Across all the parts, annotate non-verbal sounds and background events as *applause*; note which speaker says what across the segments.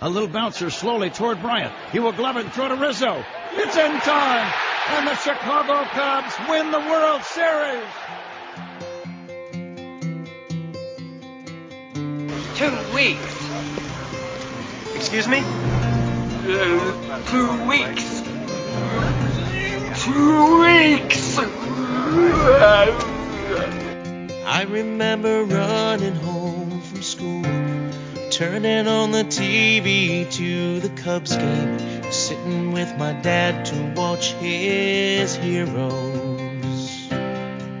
Speaker 1: A little bouncer slowly toward Bryant. He will glove it and throw to Rizzo. It's in time, and the Chicago Cubs win the World Series.
Speaker 2: Two weeks.
Speaker 3: Excuse me?
Speaker 2: Uh, two weeks. Two weeks.
Speaker 4: I remember running home from school, turning on the TV to the Cubs game, sitting with my dad to watch his heroes.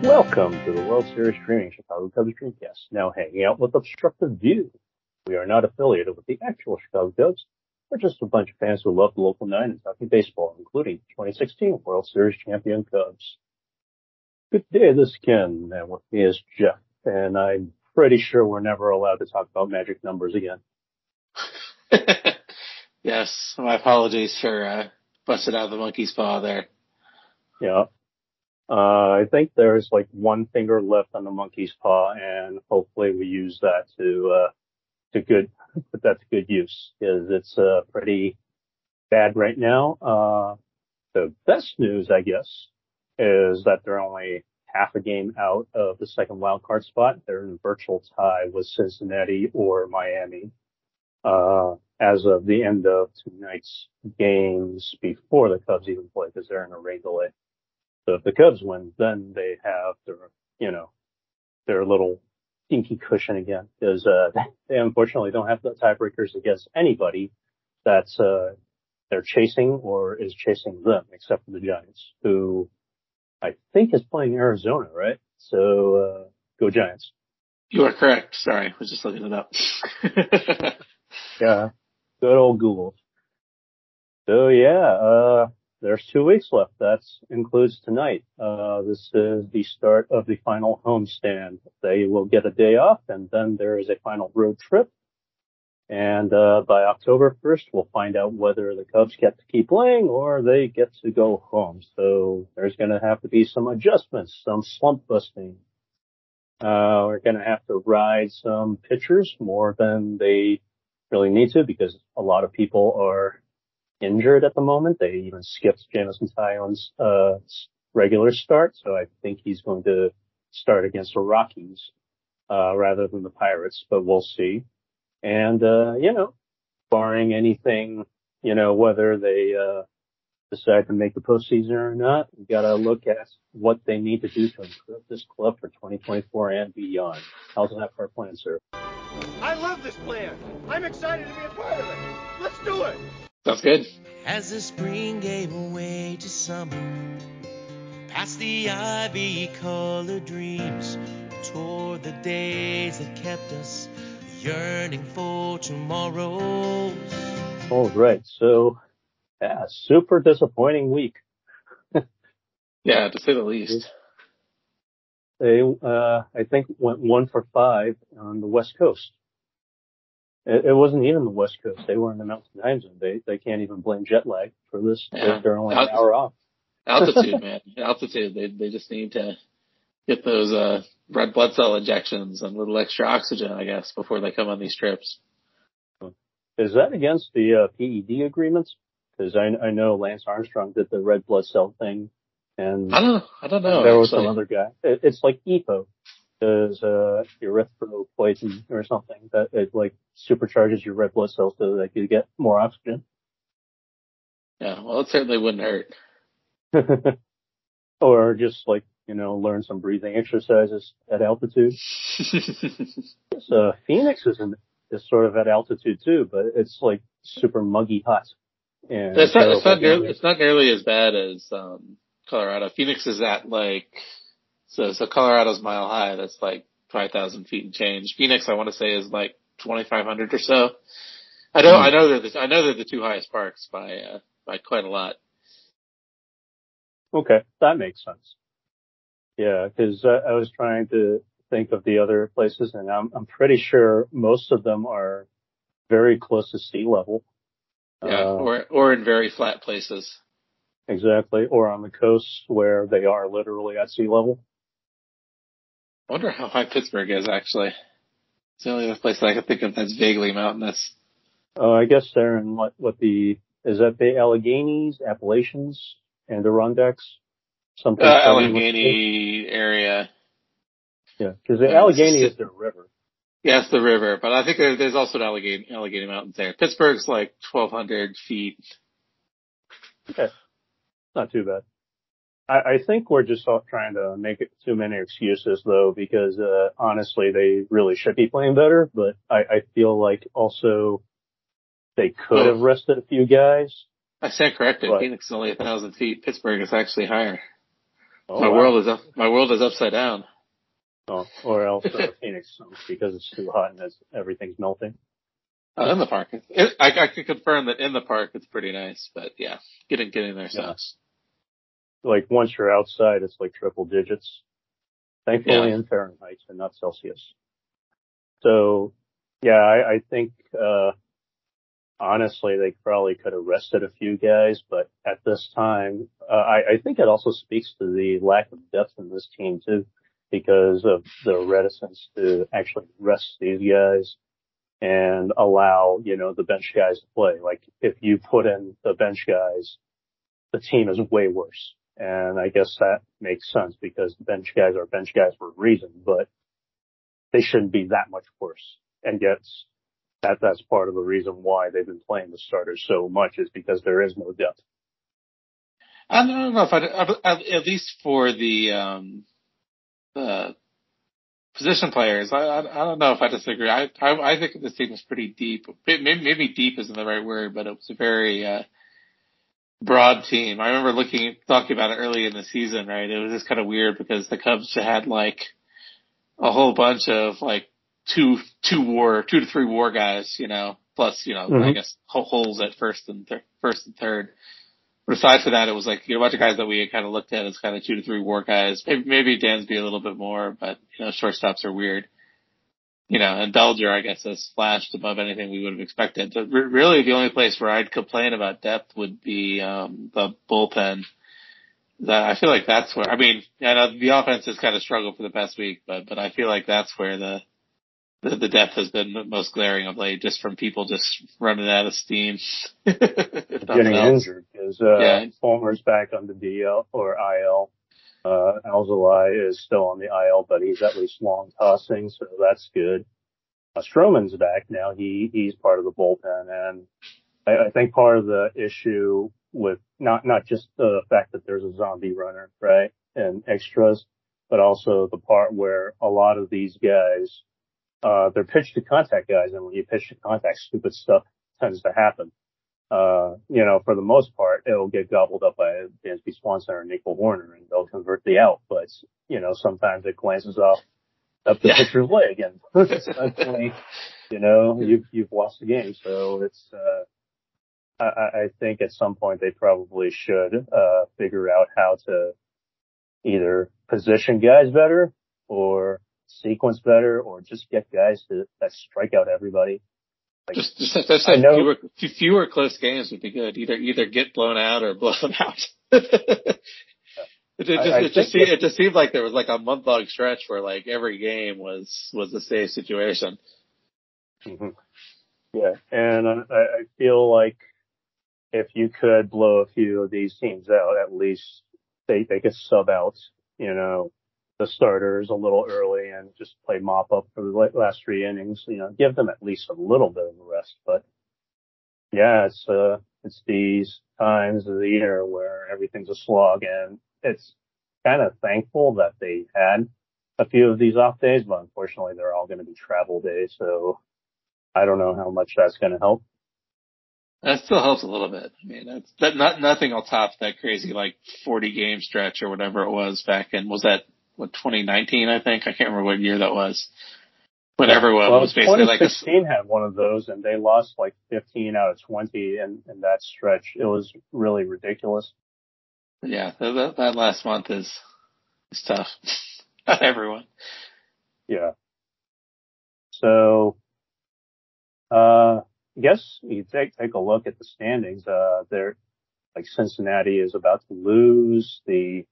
Speaker 5: Welcome to the World Series streaming Chicago Cubs Dreamcast. Now hanging out with Obstructed View. We are not affiliated with the actual Chicago Cubs. We're just a bunch of fans who love the local nine and talking baseball, including 2016 World Series champion Cubs. Good day, this is Ken, and with me is Jeff, and I'm pretty sure we're never allowed to talk about magic numbers again. *laughs*
Speaker 6: yes, my apologies for uh, busting out the monkey's paw there.
Speaker 5: Yeah. Uh, I think there's like one finger left on the monkey's paw, and hopefully we use that to uh, to good put that to good use because it's uh, pretty bad right now. Uh, the best news, I guess, is that they're only half a game out of the second wild card spot. They're in a virtual tie with Cincinnati or Miami. Uh, as of the end of tonight's games before the Cubs even play because they're in a rain delay. So if the Cubs win, then they have their, you know, their little dinky cushion again because, uh, *laughs* they unfortunately don't have the tiebreakers against anybody that's, uh, they're chasing or is chasing them except for the Giants who I think is playing Arizona, right? So, uh, go Giants.
Speaker 6: You are correct. Sorry, I was just looking it up. *laughs*
Speaker 5: yeah, good old Google. So yeah, uh, there's two weeks left. That includes tonight. Uh, this is the start of the final homestand. They will get a day off and then there is a final road trip and uh, by October 1st, we'll find out whether the Cubs get to keep playing or they get to go home. So there's going to have to be some adjustments, some slump busting. Uh, we're going to have to ride some pitchers more than they really need to because a lot of people are injured at the moment. They even skipped Jameson Taillon's uh, regular start, so I think he's going to start against the Rockies uh, rather than the Pirates, but we'll see. And, uh, you know, barring anything, you know, whether they, uh, decide to make the postseason or not, we gotta look at what they need to do to improve this club for 2024 and beyond. How's that for a plan, sir?
Speaker 3: I love this plan. I'm excited to be a part of it. Let's do it.
Speaker 6: Sounds good.
Speaker 4: As the spring gave way to summer, past the ivy colored dreams, toward the days that kept us yearning for tomorrows.
Speaker 5: All right, so yeah, super disappointing week. *laughs*
Speaker 6: yeah, to say the least.
Speaker 5: They, uh, I think went one for five on the West Coast. It, it wasn't even the West Coast. They were in the mountain time zone. They, they can't even blame jet lag for this. Yeah. They're only an hour off.
Speaker 6: altitude, *laughs* man. Altitude. They, they just need to get those, uh, red blood cell injections and a little extra oxygen, I guess, before they come on these trips.
Speaker 5: Is that against the uh, PED agreements? Because I, I know Lance Armstrong did the red blood cell thing, and
Speaker 6: I don't know. I don't know.
Speaker 5: There was some other guy. It, it's like EPO, does uh, erythropoietin or something that it like supercharges your red blood cells so that you get more oxygen.
Speaker 6: Yeah, well, it certainly wouldn't hurt. *laughs*
Speaker 5: or just like you know, learn some breathing exercises at altitude. *laughs* so Phoenix is in, is sort of at altitude too, but it's like super muggy hot.
Speaker 6: And it's not, it's not nearly, it's not nearly as bad as, um, Colorado. Phoenix is at like, so, so Colorado's mile high. That's like 5,000 feet and change. Phoenix, I want to say is like 2,500 or so. I know. I know they're the, I know they're the two highest parks by, uh, by quite a lot.
Speaker 5: Okay. That makes sense. Yeah, because uh, I was trying to think of the other places, and I'm I'm pretty sure most of them are very close to sea level.
Speaker 6: Yeah, uh, or or in very flat places.
Speaker 5: Exactly, or on the coast where they are literally at sea level.
Speaker 6: I wonder how high Pittsburgh is actually. It's the only other place that I can think of that's vaguely mountainous.
Speaker 5: Oh, I guess they're in what, what the, is that the Alleghenies, Appalachians, and the Adirondacks?
Speaker 6: Something. Uh, Allegheny area.
Speaker 5: Yeah, because the Allegheny is the river.
Speaker 6: Yeah, it's the river, but I think there's also an Allegheny, Allegheny Mountains there. Pittsburgh's like 1,200 feet.
Speaker 5: Okay. Not too bad. I, I think we're just trying to make it too many excuses though, because, uh, honestly, they really should be playing better, but I, I feel like also they could oh. have rested a few guys.
Speaker 6: I stand corrected. But, Phoenix is only a thousand feet. Pittsburgh is actually higher. Oh, my wow. world is up, my world is upside down.
Speaker 5: Oh, or else uh, *laughs* Phoenix because it's too hot and everything's melting.
Speaker 6: Uh, in the park, it, I, I can confirm that in the park it's pretty nice, but yeah, getting getting there sucks.
Speaker 5: Yeah. Like once you're outside, it's like triple digits. Thankfully yeah. in Fahrenheit and not Celsius. So yeah, I, I think uh honestly they probably could have rested a few guys, but at this time, uh, I, I think it also speaks to the lack of depth in this team too because of the reticence to actually rest these guys and allow, you know, the bench guys to play. Like if you put in the bench guys, the team is way worse. And I guess that makes sense because bench guys are bench guys for a reason, but they shouldn't be that much worse. And yet that, that's part of the reason why they've been playing the starters so much is because there is no depth.
Speaker 6: I don't know if I, at least for the, um, the position players, I, I, I don't know if I disagree. I, I, I think this team is pretty deep. Maybe, maybe deep isn't the right word, but it was a very, uh, broad team. I remember looking, talking about it early in the season, right? It was just kind of weird because the Cubs had like a whole bunch of like two, two war, two to three war guys, you know, plus, you know, mm-hmm. I guess holes at first and th- first and third. But aside from that, it was like you know, a bunch of guys that we had kind of looked at as kind of two to three war guys. Maybe, maybe Dansby a little bit more, but you know, shortstops are weird. You know, and Bellinger, I guess, has flashed above anything we would have expected. But re- really, the only place where I'd complain about depth would be um, the bullpen. That I feel like that's where I mean, I know the offense has kind of struggled for the past week, but but I feel like that's where the the, the depth has been most glaring of late, just from people just running out of steam. *laughs*
Speaker 5: Getting else. injured because uh, yeah. Fulmer's back on the DL or IL. Uh, Alzolay is still on the IL, but he's at least long tossing, so that's good. Uh, Stroman's back now. He he's part of the bullpen, and I, I think part of the issue with not not just the fact that there's a zombie runner, right, and extras, but also the part where a lot of these guys uh, they're pitch to contact guys, and when you pitch to contact, stupid stuff tends to happen. Uh, you know, for the most part, it'll get gobbled up by Dansby Swanson or Nico Hoerner, and they'll convert the out. But you know, sometimes it glances off up the yeah. pitcher's leg, and *laughs* suddenly, *laughs* you know, you've you've lost the game. So it's. Uh, I, I think at some point they probably should uh, figure out how to either position guys better or sequence better or just get guys to that strike out everybody.
Speaker 6: Like, just, just, just I know, fewer, fewer close games would be good. Either, either get blown out or *laughs* blow them out. it, just, I, I it, just seemed, it just seemed like there was like a month long stretch where like every game was, was the same situation.
Speaker 5: Mm-hmm. Yeah. And I, I feel like if you could blow a few of these teams out, at least they, they could sub out, you know, the starters a little early and just play mop up for the last three innings. You know, give them at least a little bit of a rest. But yeah, it's uh, it's these times of the year where everything's a slog, and it's kind of thankful that they had a few of these off days, but unfortunately they're all going to be travel days. So I don't know how much that's going to help.
Speaker 6: That still helps a little bit. I mean, that's that not nothing will top that crazy like 40 game stretch or whatever it was back in. Was that what 2019, I think. I can't remember what year that was. But everyone well, was basically like
Speaker 5: 2016 had one of those, and they lost like 15 out of 20 in, in that stretch. It was really ridiculous.
Speaker 6: Yeah, that, that last month is is tough. *laughs* Not everyone.
Speaker 5: Yeah. So, uh, I guess you take take a look at the standings. Uh, they're like Cincinnati is about to lose. The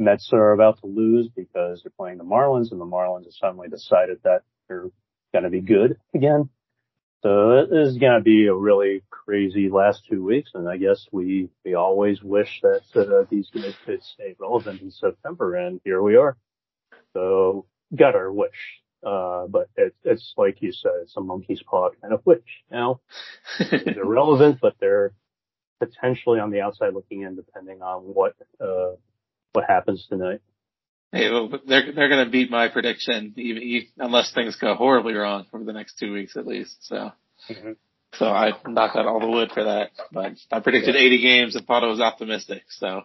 Speaker 5: Mets are about to lose because they're playing the Marlins and the Marlins have suddenly decided that they're going to be good again. So this is going to be a really crazy last two weeks, and I guess we we always wish that uh, these guys could stay relevant in September, and here we are. So got our wish, uh, but it, it's like you said, it's a monkey's paw kind of wish. You know, *laughs* they're relevant, but they're potentially on the outside looking in, depending on what uh, what happens tonight.
Speaker 6: Hey, well, they're they're going to beat my prediction, even, even, unless things go horribly wrong over the next two weeks at least. So, mm-hmm. so I knock out all the wood for that. But I predicted yeah. 80 games and thought I was optimistic. So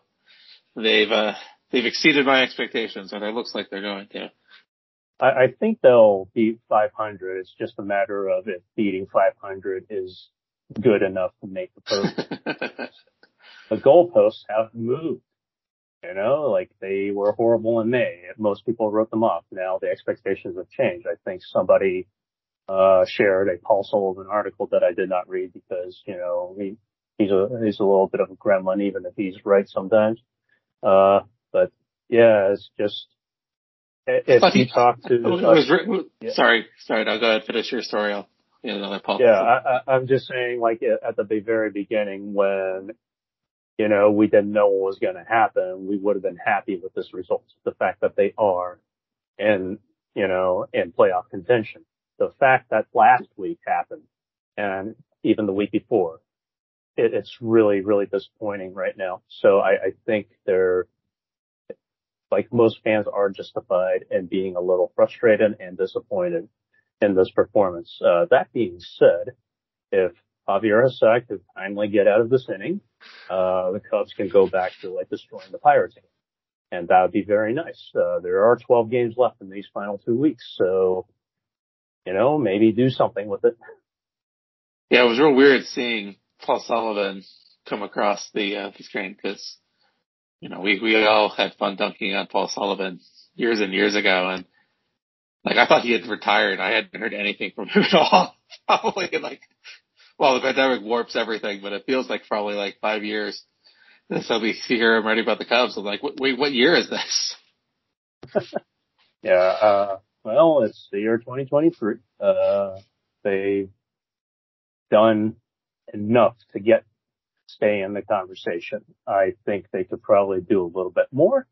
Speaker 6: they've uh, they've exceeded my expectations, and it looks like they're going to.
Speaker 5: I, I think they'll beat 500. It's just a matter of if beating 500 is good enough to make the post. *laughs* the goalposts have moved. You know, like they were horrible in May. Most people wrote them off. Now the expectations have changed. I think somebody uh, shared a Paul Sullivan article that I did not read because you know he he's a he's a little bit of a gremlin even if he's right sometimes. Uh, but yeah, it's just if you talk to *laughs*
Speaker 6: was, yeah. sorry sorry I'll go ahead finish your story. I'll you know.
Speaker 5: Yeah, I, I, I'm just saying like at the very beginning when you know, we didn't know what was going to happen. We would have been happy with this result. The fact that they are in, you know, in playoff contention. The fact that last week happened and even the week before, it, it's really, really disappointing right now. So I, I think they're, like most fans are justified in being a little frustrated and disappointed in this performance. Uh, that being said, if Javier Assad could finally get out of this inning, uh, the Cubs can go back to like destroying the Pirates. And that would be very nice. Uh, there are 12 games left in these final two weeks. So, you know, maybe do something with it.
Speaker 6: Yeah, it was real weird seeing Paul Sullivan come across the, uh, the screen because, you know, we, we all had fun dunking on Paul Sullivan years and years ago. And like, I thought he had retired. I hadn't heard anything from him at all. *laughs* Probably like well, the pandemic warps everything, but it feels like probably like five years. So we hear him writing about the Cubs. I'm like, wait, what year is this? *laughs*
Speaker 5: yeah, uh, well, it's the year 2023. Uh, they've done enough to get stay in the conversation. I think they could probably do a little bit more.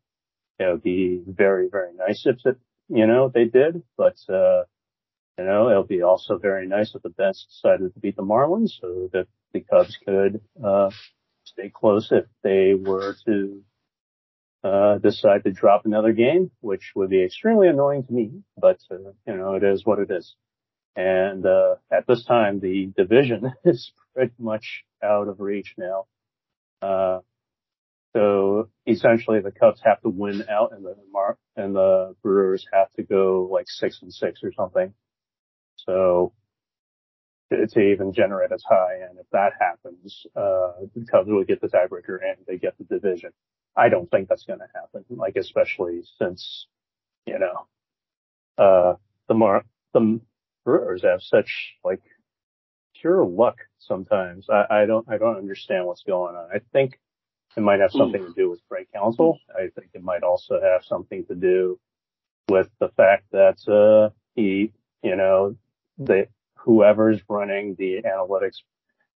Speaker 5: It would be very, very nice if it, you know, they did, but, uh, you know, it'll be also very nice if the Bens decided to beat the Marlins so that the Cubs could, uh, stay close if they were to, uh, decide to drop another game, which would be extremely annoying to me, but, uh, you know, it is what it is. And, uh, at this time, the division *laughs* is pretty much out of reach now. Uh, so essentially the Cubs have to win out and the Mar- and the Brewers have to go like six and six or something. So to, to even generate as high, and if that happens, uh, the Cubs will get the tiebreaker and they get the division. I don't think that's going to happen, like especially since, you know, uh, the Mar- the Brewers have such like pure luck sometimes. I, I don't, I don't understand what's going on. I think it might have something to do with Craig Counsell. I think it might also have something to do with the fact that, uh, he, you know, that whoever's running the analytics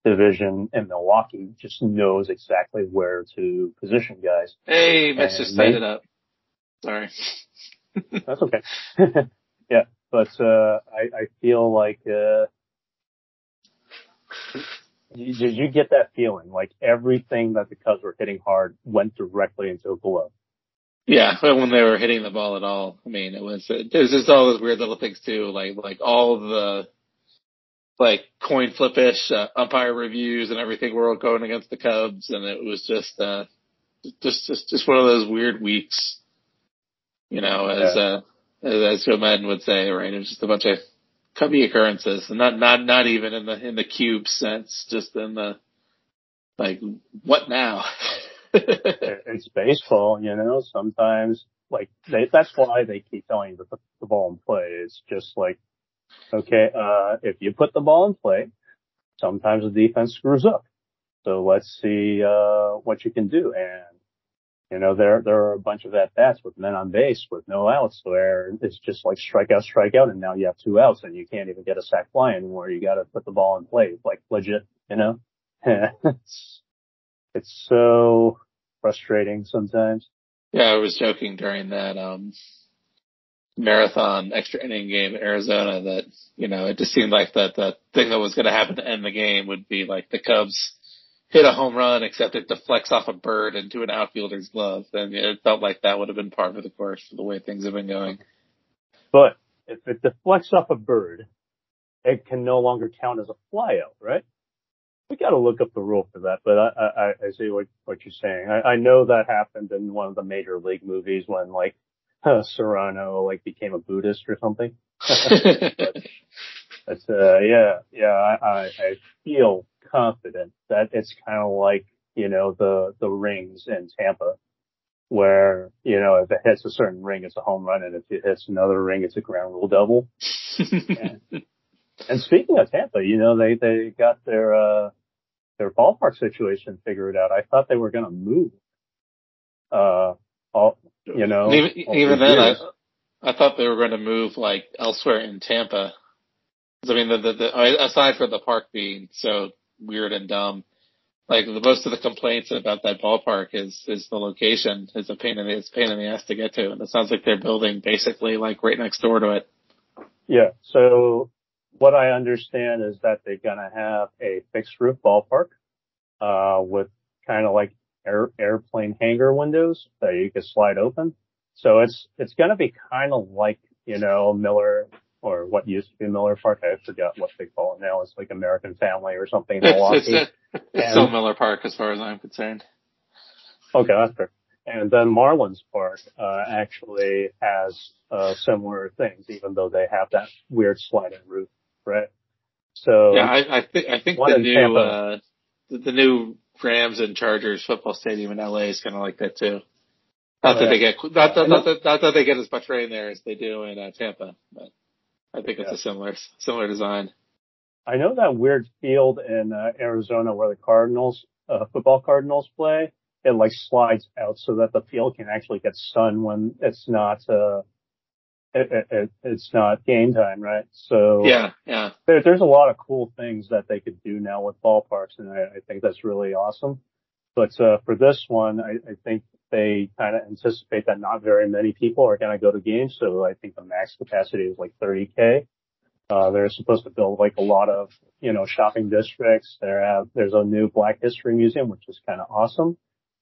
Speaker 5: division in Milwaukee just knows exactly where to position guys.
Speaker 6: Hey, let's just set it up. Sorry. *laughs*
Speaker 5: that's okay. *laughs* yeah, but uh, I, I feel like uh, you, you get that feeling like everything that the Cubs were hitting hard went directly into a glove.
Speaker 6: Yeah, but when they were hitting the ball at all, I mean, it was it was just all those weird little things too, like like all the like coin flipish uh, umpire reviews and everything were all going against the Cubs, and it was just uh just just just one of those weird weeks, you know, as yeah. uh as, as Joe Maddon would say, right? It was just a bunch of cubby occurrences, and not not not even in the in the cube sense, just in the like what now. *laughs* *laughs*
Speaker 5: it's baseball, you know, sometimes like they, that's why they keep telling you to put the ball in play. It's just like, okay, uh, if you put the ball in play, sometimes the defense screws up. So let's see, uh, what you can do. And You know, there there are a bunch of at bats with men on base with no outs where it's just like strikeout, strikeout, and now you have two outs and you can't even get a sac fly anymore. You got to put the ball in play, like legit. You know, *laughs* it's it's so frustrating sometimes.
Speaker 6: Yeah, I was joking during that um marathon extra inning game in Arizona that you know it just seemed like that the thing that was going to happen to end the game would be like the Cubs hit a home run, except it deflects off a bird into an outfielder's glove. And it felt like that would have been part of the course for the way things have been going.
Speaker 5: But if it deflects off a bird, it can no longer count as a flyout, right? We got to look up the rule for that, but I, I, I see what, what you're saying. I, I know that happened in one of the major league movies when like *laughs* uh, Cerrano like became a Buddhist or something. but, *laughs* but uh, yeah, yeah, I, I feel confident that it's kind of like, you know, the, the rings in Tampa where, you know, if it hits a certain ring, it's a home run. And if it hits another ring, it's a ground rule double. *laughs* and, and speaking of Tampa, you know, they, they got their, uh, their ballpark situation figured out. I thought they were going to move, uh, all, you know,
Speaker 6: even, even then, I, I thought they were going to move like elsewhere in Tampa. I mean, the, the, the, aside from the park being so weird and dumb. Like the, most of the complaints about that ballpark is is the location is a pain in the it's a pain in the ass to get to, and it sounds like they're building basically like right next door to it.
Speaker 5: Yeah. So what I understand is that they're gonna have a fixed roof ballpark, uh, with kind of like air, airplane hangar windows that you can slide open. So it's it's gonna be kind of like you know Miller or what used to be Miller Park. I forgot what they call it now. It's like American Family or something in *laughs* Milwaukee.
Speaker 6: It's, it's, it's still Miller Park as far as I'm concerned.
Speaker 5: Okay, that's fair. And then Marlins Park uh, actually has uh, similar things, even though they have that weird sliding roof? So
Speaker 6: yeah, I, I think I think the new uh, the, new Rams and Chargers football stadium in LA is kind of like that too. Not oh, that yeah. they get not, not, not, that, not that they get as much rain there as they do in uh, Tampa, but I think it's yeah. a similar similar design.
Speaker 5: I know that weird field in uh, Arizona where the Cardinals, uh, football Cardinals play. It like slides out so that the field can actually get sun when it's not, uh, it, it, it's not game time, right? So
Speaker 6: yeah, yeah.
Speaker 5: There, there's a lot of cool things that they could do now with ballparks, and I, I think that's really awesome. But uh, for this one, I, I think they kind of anticipate that not very many people are going to go to games. So I think the max capacity is like 30k. Uh, they're supposed to build like a lot of, you know, shopping districts. There have, there's a new Black History Museum, which is kind of awesome.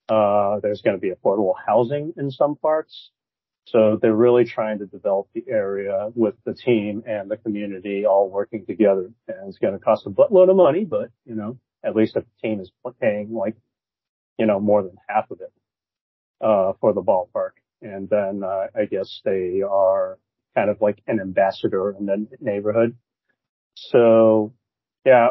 Speaker 5: Uh, there's going to be affordable housing in some parts. So they're really trying to develop the area with the team and the community all working together. And it's going to cost a buttload of money, but you know, at least if the team is paying like, you know, more than half of it uh, for the ballpark. And then uh, I guess they are kind of like an ambassador in the neighborhood. So yeah,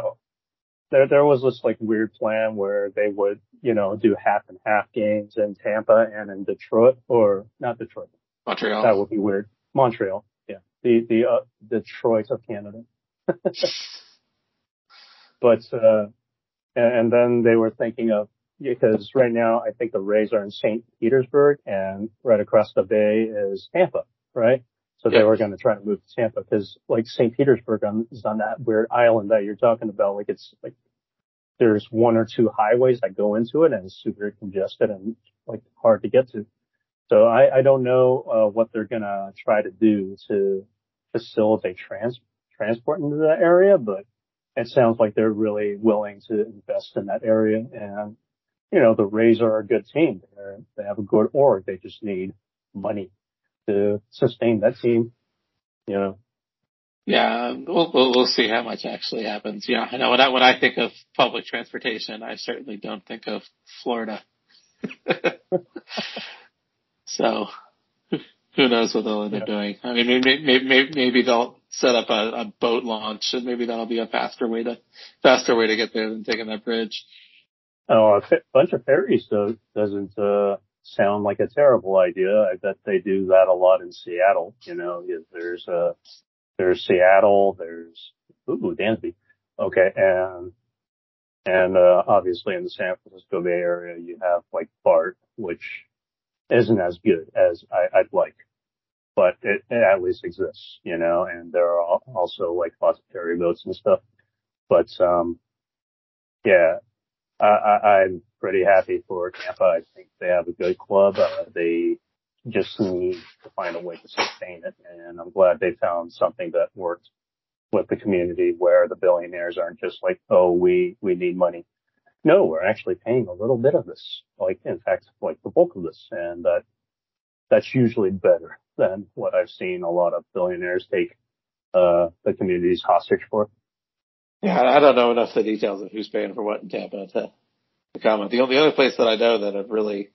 Speaker 5: there there was this like weird plan where they would you know do half and half games in Tampa and in Detroit or not Detroit.
Speaker 6: Montreal.
Speaker 5: That would be weird. Montreal. Yeah. The the uh, Detroit of Canada. *laughs* but uh and, then they were thinking of because right now I think the Rays are in St. Petersburg and right across the bay is Tampa, right? So they were going to try to move to Tampa because like St. Petersburg on, is on that weird island that you're talking about. Like it's like there's one or two highways that go into it and it's super congested and like hard to get to. So I, I don't know uh, what they're going to try to do to facilitate trans transport into that area, but it sounds like they're really willing to invest in that area and you know, the Rays are a good team. They're, they have a good org. They just need money to sustain that team, you know.
Speaker 6: Yeah, we'll, we'll, we'll see how much actually happens. Yeah, I know when I, when I think of public transportation, I certainly don't think of Florida. *laughs* so *laughs* who knows what they'll end up doing. I mean, maybe, maybe, maybe they'll set up a, a boat launch and maybe that'll be a faster way to, faster way to get there than taking that bridge.
Speaker 5: Oh, a f- bunch of ferries though doesn't uh, sound like a terrible idea. I bet they do that a lot in Seattle. You know, there's uh, there's Seattle, there's ooh Dansby, okay, and and uh, obviously in the San Francisco Bay Area you have like BART, which isn't as good as I, would like, but it, it, at least exists, you know, and there are also like voluntary votes and stuff. But, um, yeah, I, I'm pretty happy for Tampa. I think they have a good club. Uh, they just need to find a way to sustain it. And I'm glad they found something that worked with the community where the billionaires aren't just like, oh, we, we need money. No, we're actually paying a little bit of this, like in fact, like the bulk of this. And that, that's usually better than what I've seen a lot of billionaires take, uh, the communities hostage for.
Speaker 6: Yeah, I don't know enough of the details of who's paying for what in Tampa to, to comment. The only other place that I know that have really,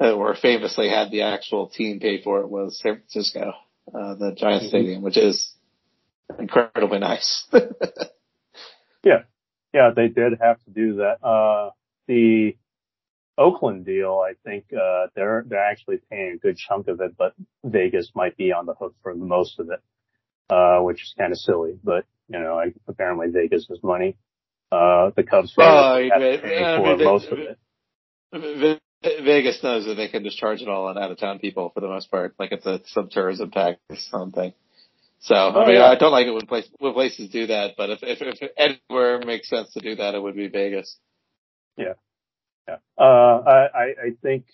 Speaker 6: were famously had the actual team pay for it was San Francisco, uh, the Giant mm-hmm. Stadium, which is incredibly nice. *laughs*
Speaker 5: yeah. Yeah, they did have to do that. Uh, the Oakland deal, I think, uh, they're, they're actually paying a good chunk of it, but Vegas might be on the hook for the most of it, uh, which is kind of silly, but, you know, I, apparently Vegas has money. Uh, the Cubs well, have to pay for mean, most of
Speaker 6: it. Vegas knows that they can just charge it all on out of town people for the most part. Like it's a some tourism tax or something. So oh, I mean, yeah. I don't like it when, place, when places do that, but if, if if anywhere makes sense to do that, it would be Vegas.
Speaker 5: Yeah, yeah. Uh, I I think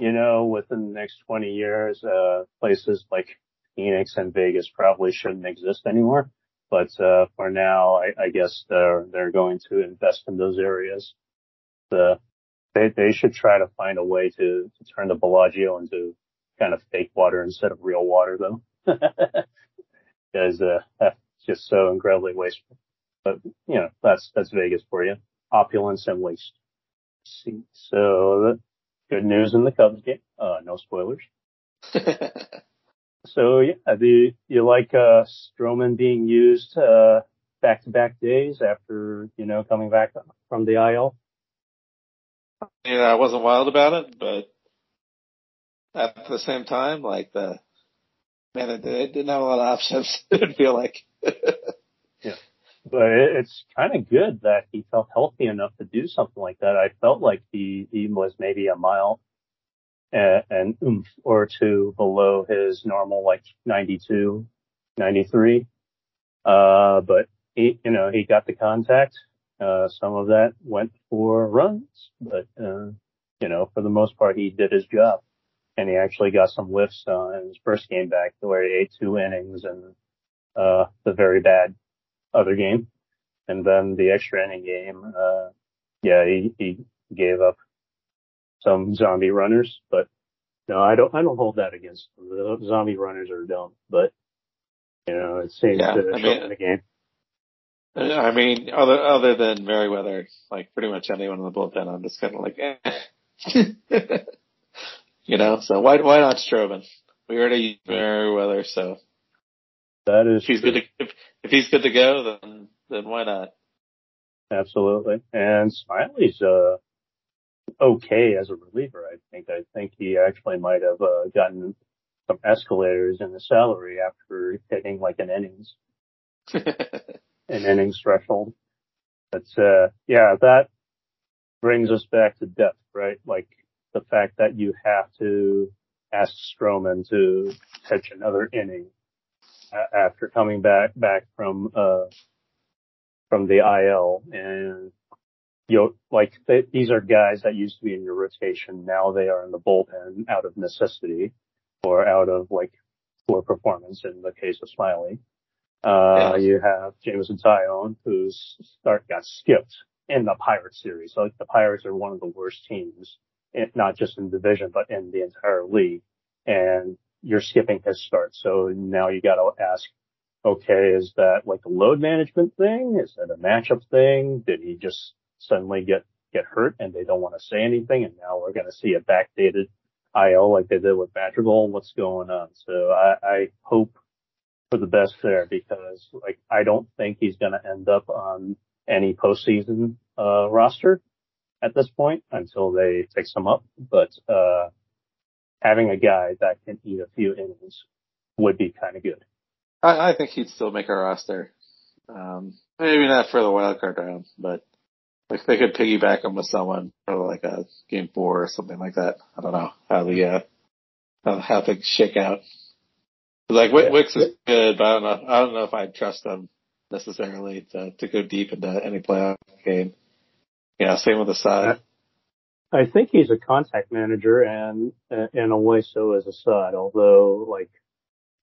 Speaker 5: you know within the next twenty years, uh, places like Phoenix and Vegas probably shouldn't exist anymore. But uh, for now, I, I guess they're they're going to invest in those areas. The they they should try to find a way to to turn the Bellagio into kind of fake water instead of real water, though. *laughs* because uh, just so incredibly wasteful. But you know, that's that's Vegas for you, opulence and waste. Let's see, so good news in the Cubs game. Uh, no spoilers. *laughs* so yeah, do you like uh, Stroman being used uh, back to back days after you know coming back from the IL.
Speaker 6: Yeah, I wasn't wild about it, but at the same time, like the man, it, didn't have a lot of options. *laughs* It would feel like.
Speaker 5: yeah, but it, it's kind of good that he felt healthy enough to do something like that. I felt like he he was maybe a mile and, and oomph or two below his normal like 92, 93. Uh, but he, you know, he got the contact. Uh, some of that went for runs, but, uh, you know, for the most part, he did his job and he actually got some lifts uh, in his first game back to where he ate two innings and uh, the very bad other game. And then the extra inning game, uh, yeah, he, he gave up some zombie runners, but no, I don't, I don't hold that against them. The zombie runners are dumb, but you know, it seems yeah, to I mean, the game.
Speaker 6: I mean, other, other than Merryweather, like pretty much anyone in the bullpen, I'm just kind of like, eh. *laughs* You know, so why why not Stroman? We already use Merryweather, so
Speaker 5: that is
Speaker 6: if he's true. good to if, if he's good to go, then then why not?
Speaker 5: Absolutely. And Smiley's uh okay as a reliever. I think I think he actually might have uh, gotten some escalators in the salary after hitting like an innings *laughs* an innings threshold. But uh yeah, that brings us back to depth, right? Like the fact that you have to ask Stroman to pitch another inning after coming back back from uh from the IL and you know, like they, these are guys that used to be in your rotation. Now they are in the bullpen out of necessity or out of like poor performance in the case of Smiley. Uh, you have Jameson Taillon who's start got skipped in the Pirates series. So like the Pirates are one of the worst teams not just in the division, but in the entire league. And you're skipping his start. So now you got to ask, okay, is that like a load management thing? Is that a matchup thing? Did he just suddenly get, get hurt and they don't want to say anything? And now we're going to see a backdated IL like they did with Madrigal. What's going on? So I, I hope for the best there because like I don't think he's going to end up on any postseason uh, roster at this point until they fix him up. But uh, having a guy that can eat a few innings would be kind of good.
Speaker 6: I, I think he'd still make our roster. Um, maybe not for the wild card round, but Like they could piggyback him with someone for like a game four or something like that. I don't know how the uh, how, how things shake out. Like yeah. Wicks is good, but I don't know. I don't know if I'd trust him necessarily to to go deep into any playoff game. Yeah, same with Assad.
Speaker 5: I think he's a contact manager, and in a way, so is Assad. Although, like,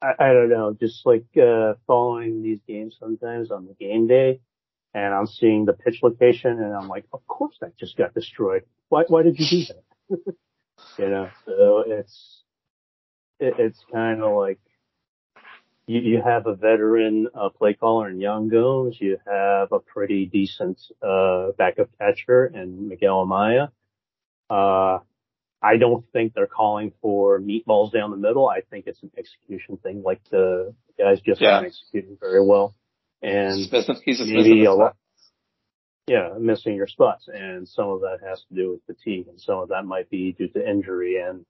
Speaker 5: I, I don't know, just like uh, following these games sometimes on the game day, and I'm seeing the pitch location, and I'm like, of course that just got destroyed. Why? Why did you do that? *laughs* you know, so it's it, it's kind of like you, you have a veteran uh, play caller in Yan Gomes. You have a pretty decent uh, backup catcher in Miguel Amaya. Uh, I don't think they're calling for meatballs down the middle. I think it's an execution thing. Like the guys just yeah. aren't executing very well, and maybe a lot. Yeah, missing your spots, and some of that has to do with fatigue, and some of that might be due to injury and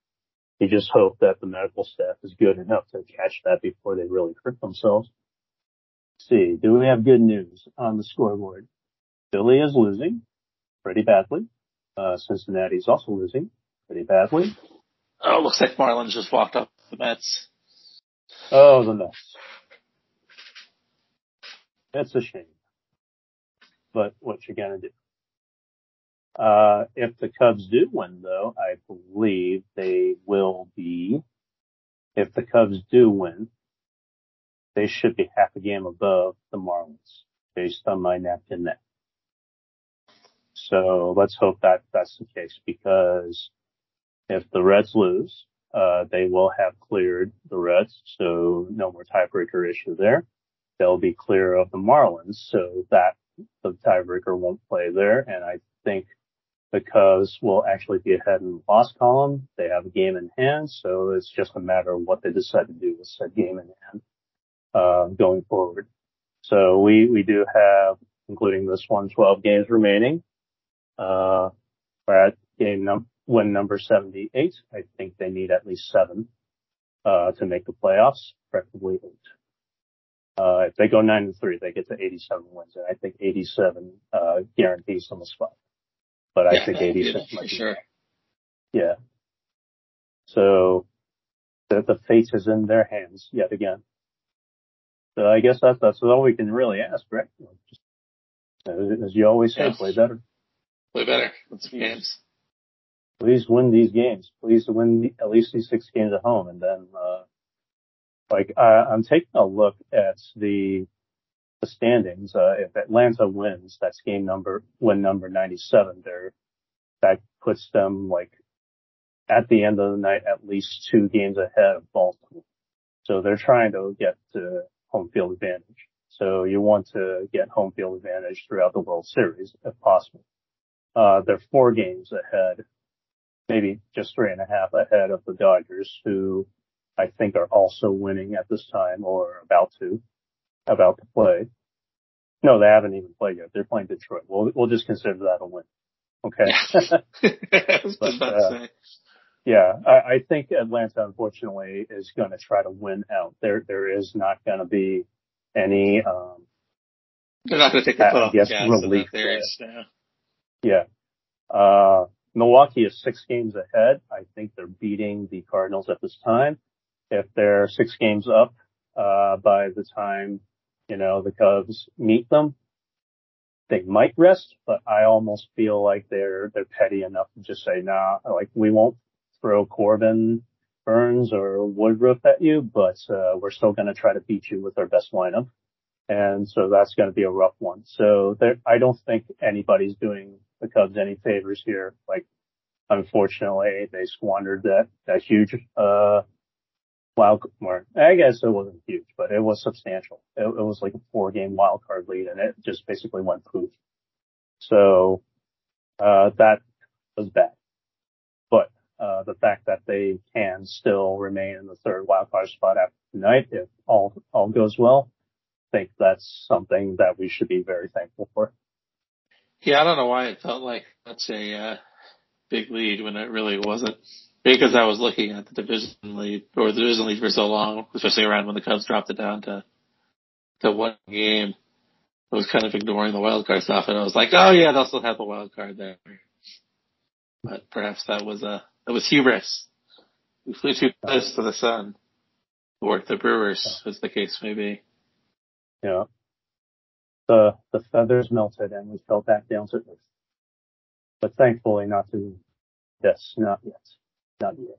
Speaker 5: you just hope that the medical staff is good enough to catch that before they really hurt themselves. Let's see, do we have good news on the scoreboard? Philly is losing pretty badly. Uh, Cincinnati is also losing pretty badly.
Speaker 6: Oh, looks like Marlins just walked up the Mets.
Speaker 5: Oh, the Mets. That's a shame. But what you gonna do? Uh, if the Cubs do win though, I believe they will be, if the Cubs do win, they should be half a game above the Marlins based on my napkin net. So let's hope that that's the case because if the Reds lose, uh, they will have cleared the Reds. So no more tiebreaker issue there. They'll be clear of the Marlins. So that the tiebreaker won't play there. And I think the we'll actually be ahead in the loss column. They have a game in hand, so it's just a matter of what they decide to do with said game in hand uh, going forward. So we we do have, including this one, 12 games remaining. Uh, we're at game num- win number 78. I think they need at least seven uh, to make the playoffs, preferably eight. Uh, if they go nine and three, they get to 87 wins, and I think 87 uh, guarantees them a spot but I yeah, think 86 might be sure. Yeah. So the, the fate is in their hands yet again. So I guess that's, that's all we can really ask, right? Just, as you always say, yes. play better.
Speaker 6: Play better. Let's games.
Speaker 5: Please win these games. Please win the, at least these six games at home. And then, uh, like, I, I'm taking a look at the the standings. Uh, if Atlanta wins, that's game number, win number 97 there. That puts them like at the end of the night, at least two games ahead of Baltimore. So they're trying to get to home field advantage. So you want to get home field advantage throughout the World Series if possible. Uh, they're four games ahead, maybe just three and a half ahead of the Dodgers who I think are also winning at this time or about to about to play. No, they haven't even played yet. They're playing Detroit. We'll we'll just consider that a win. Okay. *laughs* but, uh, yeah, I, I think Atlanta unfortunately is going to try to win out. There there is not going to be any. um
Speaker 6: They're not going to take the foot off
Speaker 5: relief there. Yeah. yeah. Uh, Milwaukee is six games ahead. I think they're beating the Cardinals at this time. If they're six games up, uh, by the time you know, the Cubs meet them. They might rest, but I almost feel like they're, they're petty enough to just say, nah, like we won't throw Corbin, Burnes or Woodruff at you, but, uh, we're still going to try to beat you with our best lineup. And so that's going to be a rough one. So there, I don't think anybody's doing the Cubs any favors here. Like, unfortunately, they squandered that, that huge, uh, wild card. I guess it wasn't huge, but it was substantial. It, it was like a four game wild card lead and it just basically went poof. So, uh, that was bad. But, uh, the fact that they can still remain in the third wild card spot after tonight, if all, all goes well, I think that's something that we should be very thankful for.
Speaker 6: Yeah, I don't know why it felt like that's a, uh, big lead when it really wasn't because I was looking at the division lead or the division lead for so long, especially around when the Cubs dropped it down to to one game. I was kind of ignoring the wild card stuff, and I was like, oh yeah, they'll still have the wild card there. But perhaps that was a uh, that was hubris. We flew too close to the sun, or the Brewers, as the case may be.
Speaker 5: Yeah. The the feathers melted and we fell back down to earth. But thankfully not to this, not yet. Yet.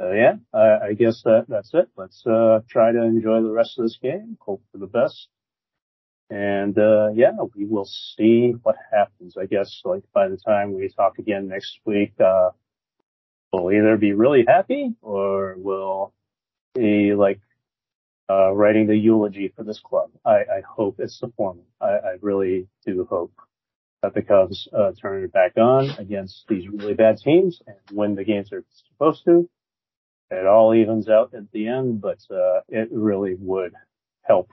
Speaker 5: Uh, yeah, I, I guess that that's it. Let's uh, try to enjoy the rest of this game. Hope for the best. And uh, yeah, we will see what happens. I guess like by the time we talk again next week, uh, we'll either be really happy or we'll be like uh, writing the eulogy for this club. I, I hope it's the former. I, I really do hope that the Cubs uh, turn it back on against these really bad teams and win the games they're supposed to. It all evens out at the end, but uh, it really would help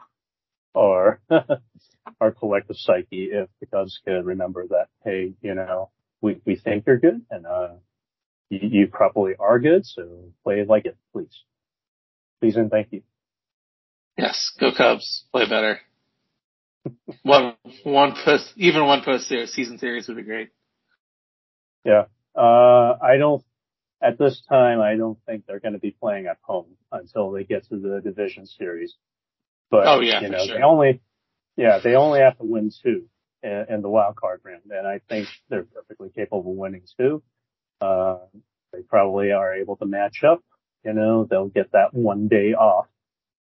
Speaker 5: our *laughs* our collective psyche if the Cubs could remember that, hey, you know, we, we think you're good and uh, you, you probably are good, so play like it, please. Please and thank you.
Speaker 6: Yes, go Cubs. Play better. One one post even one post season series would be great.
Speaker 5: Yeah. Uh I don't at this time I don't think they're gonna be playing at home until they get to the division series. But
Speaker 6: oh, yeah,
Speaker 5: you know,
Speaker 6: sure.
Speaker 5: they only yeah, they only have to win two in, in the wild card round and I think they're perfectly capable of winning two. Uh they probably are able to match up, you know, they'll get that one day off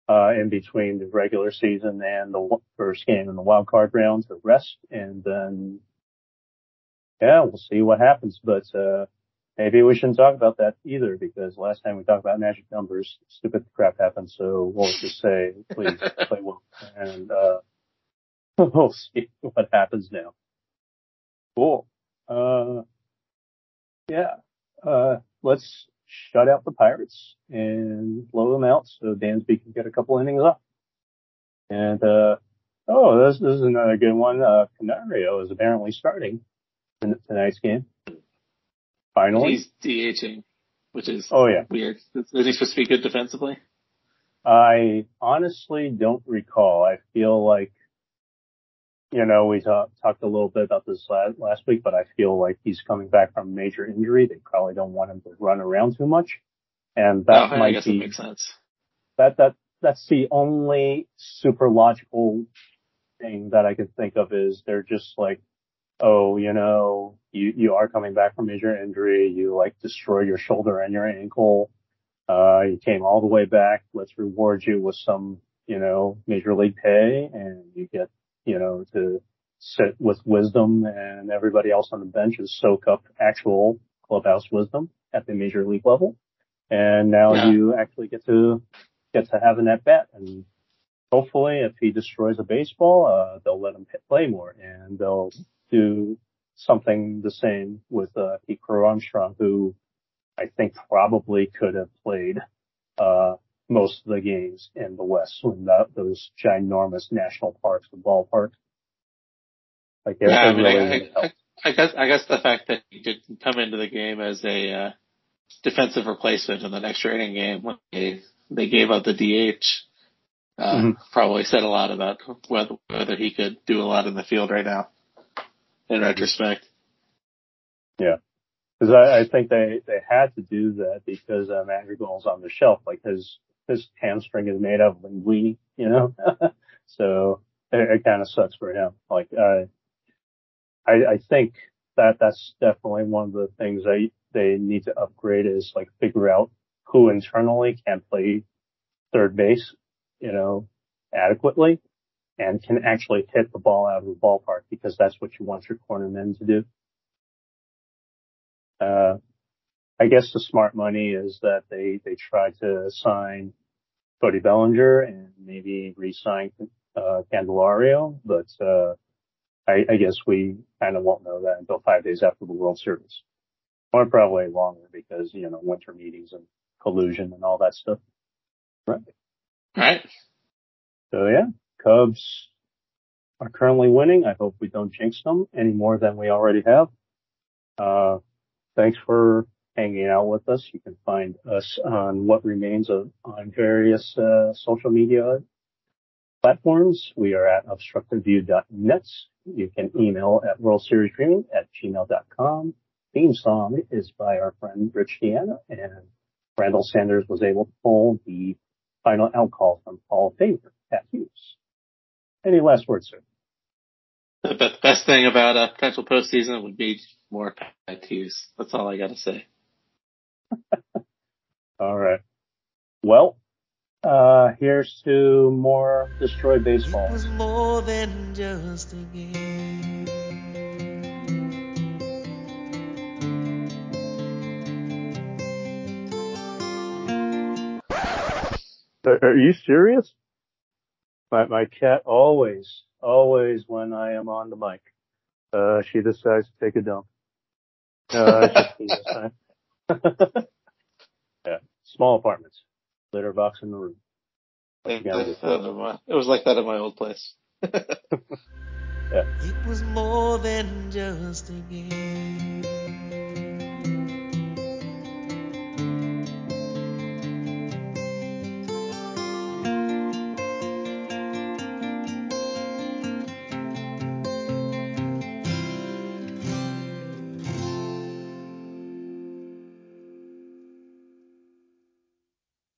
Speaker 5: in between the regular season and the first game in the wild card round to rest. And then, yeah, we'll see what happens. But, uh, maybe we shouldn't talk about that either because last time we talked about magic numbers, stupid crap happened. So we'll just say, please *laughs* play well. And, uh, *laughs* we'll see what happens now. Cool. Uh, yeah. Uh, let's shut out the Pirates and blow them out so Dansby can get a couple innings up. And, uh, oh, this, this is another good one. Uh, Canario is apparently starting in tonight's game. Finally.
Speaker 6: He's DHing, which is
Speaker 5: oh, yeah.
Speaker 6: weird. Is he supposed to be good defensively?
Speaker 5: I honestly don't recall. I feel like you know, we talk, talked a little bit about this last, last week, but I feel like he's coming back from major injury. They probably don't want him to run around too much. And that
Speaker 6: oh,
Speaker 5: might be,
Speaker 6: that makes sense.
Speaker 5: That, that, that's the only super logical thing that I can think of is they're just like, oh, you know, you, you are coming back from major injury. You like destroy your shoulder and your ankle. Uh, you came all the way back. Let's reward you with some, you know, major league pay and you get you know, to sit with wisdom and everybody else on the bench is soak up actual clubhouse wisdom at the major league level. And now yeah. you actually get to get to have an at bat and hopefully if he destroys a baseball, uh, they'll let him play more and they'll do something the same with, uh, Pete Crow Armstrong, who I think probably could have played, uh, most of the games in the West when that, those ginormous national parks, the ballpark.
Speaker 6: Like yeah, I, mean, really I, I, I, guess I guess the fact that he didn't come into the game as a uh, defensive replacement in the next training game when they they gave up the DH uh, mm-hmm. probably said a lot about whether whether he could do a lot in the field right now. In retrospect.
Speaker 5: Yeah. Because I, I think they, they had to do that because um, Madrigal's on the shelf. Like his his hamstring is made of linguine, you know? *laughs* so it, it kind of sucks for him. Like, uh, I, I think that that's definitely one of the things they, they need to upgrade is like figure out who internally can play third base, you know, adequately and can actually hit the ball out of the ballpark because that's what you want your cornermen to do. Uh, I guess the smart money is that they, they try to sign Cody Bellinger and maybe re-sign, uh, Candelario, but, uh, I, I guess we kind of won't know that until five days after the World Series. Or probably longer because, you know, winter meetings and collusion and all that stuff.
Speaker 6: Right. Right.
Speaker 5: So yeah, Cubs are currently winning. I hope we don't jinx them any more than we already have. Uh, thanks for hanging out with us. You can find us on what remains of on various uh, social media platforms. We are at obstructedview.net. You can email at worldseriesdreaming at gmail.com. Theme song is by our friend Rich Deanna, and Randall Sanders was able to pull the final out call from Paul Favor at Hughes. Any last words, sir?
Speaker 6: The best thing about a potential postseason would be more Pat Hughes. That's all I got to say. *laughs*
Speaker 5: all right. Well, uh, here's to more destroy baseball.
Speaker 4: It was more than just a game.
Speaker 5: Are, are you serious? My my cat always, always when I am on the mic, uh, she decides to take a dump. Uh, *laughs* *laughs* yeah, small apartments, litter box in the room.
Speaker 6: It, uh, it was like that at my old place. *laughs*
Speaker 5: yeah.
Speaker 4: It was more than just a game.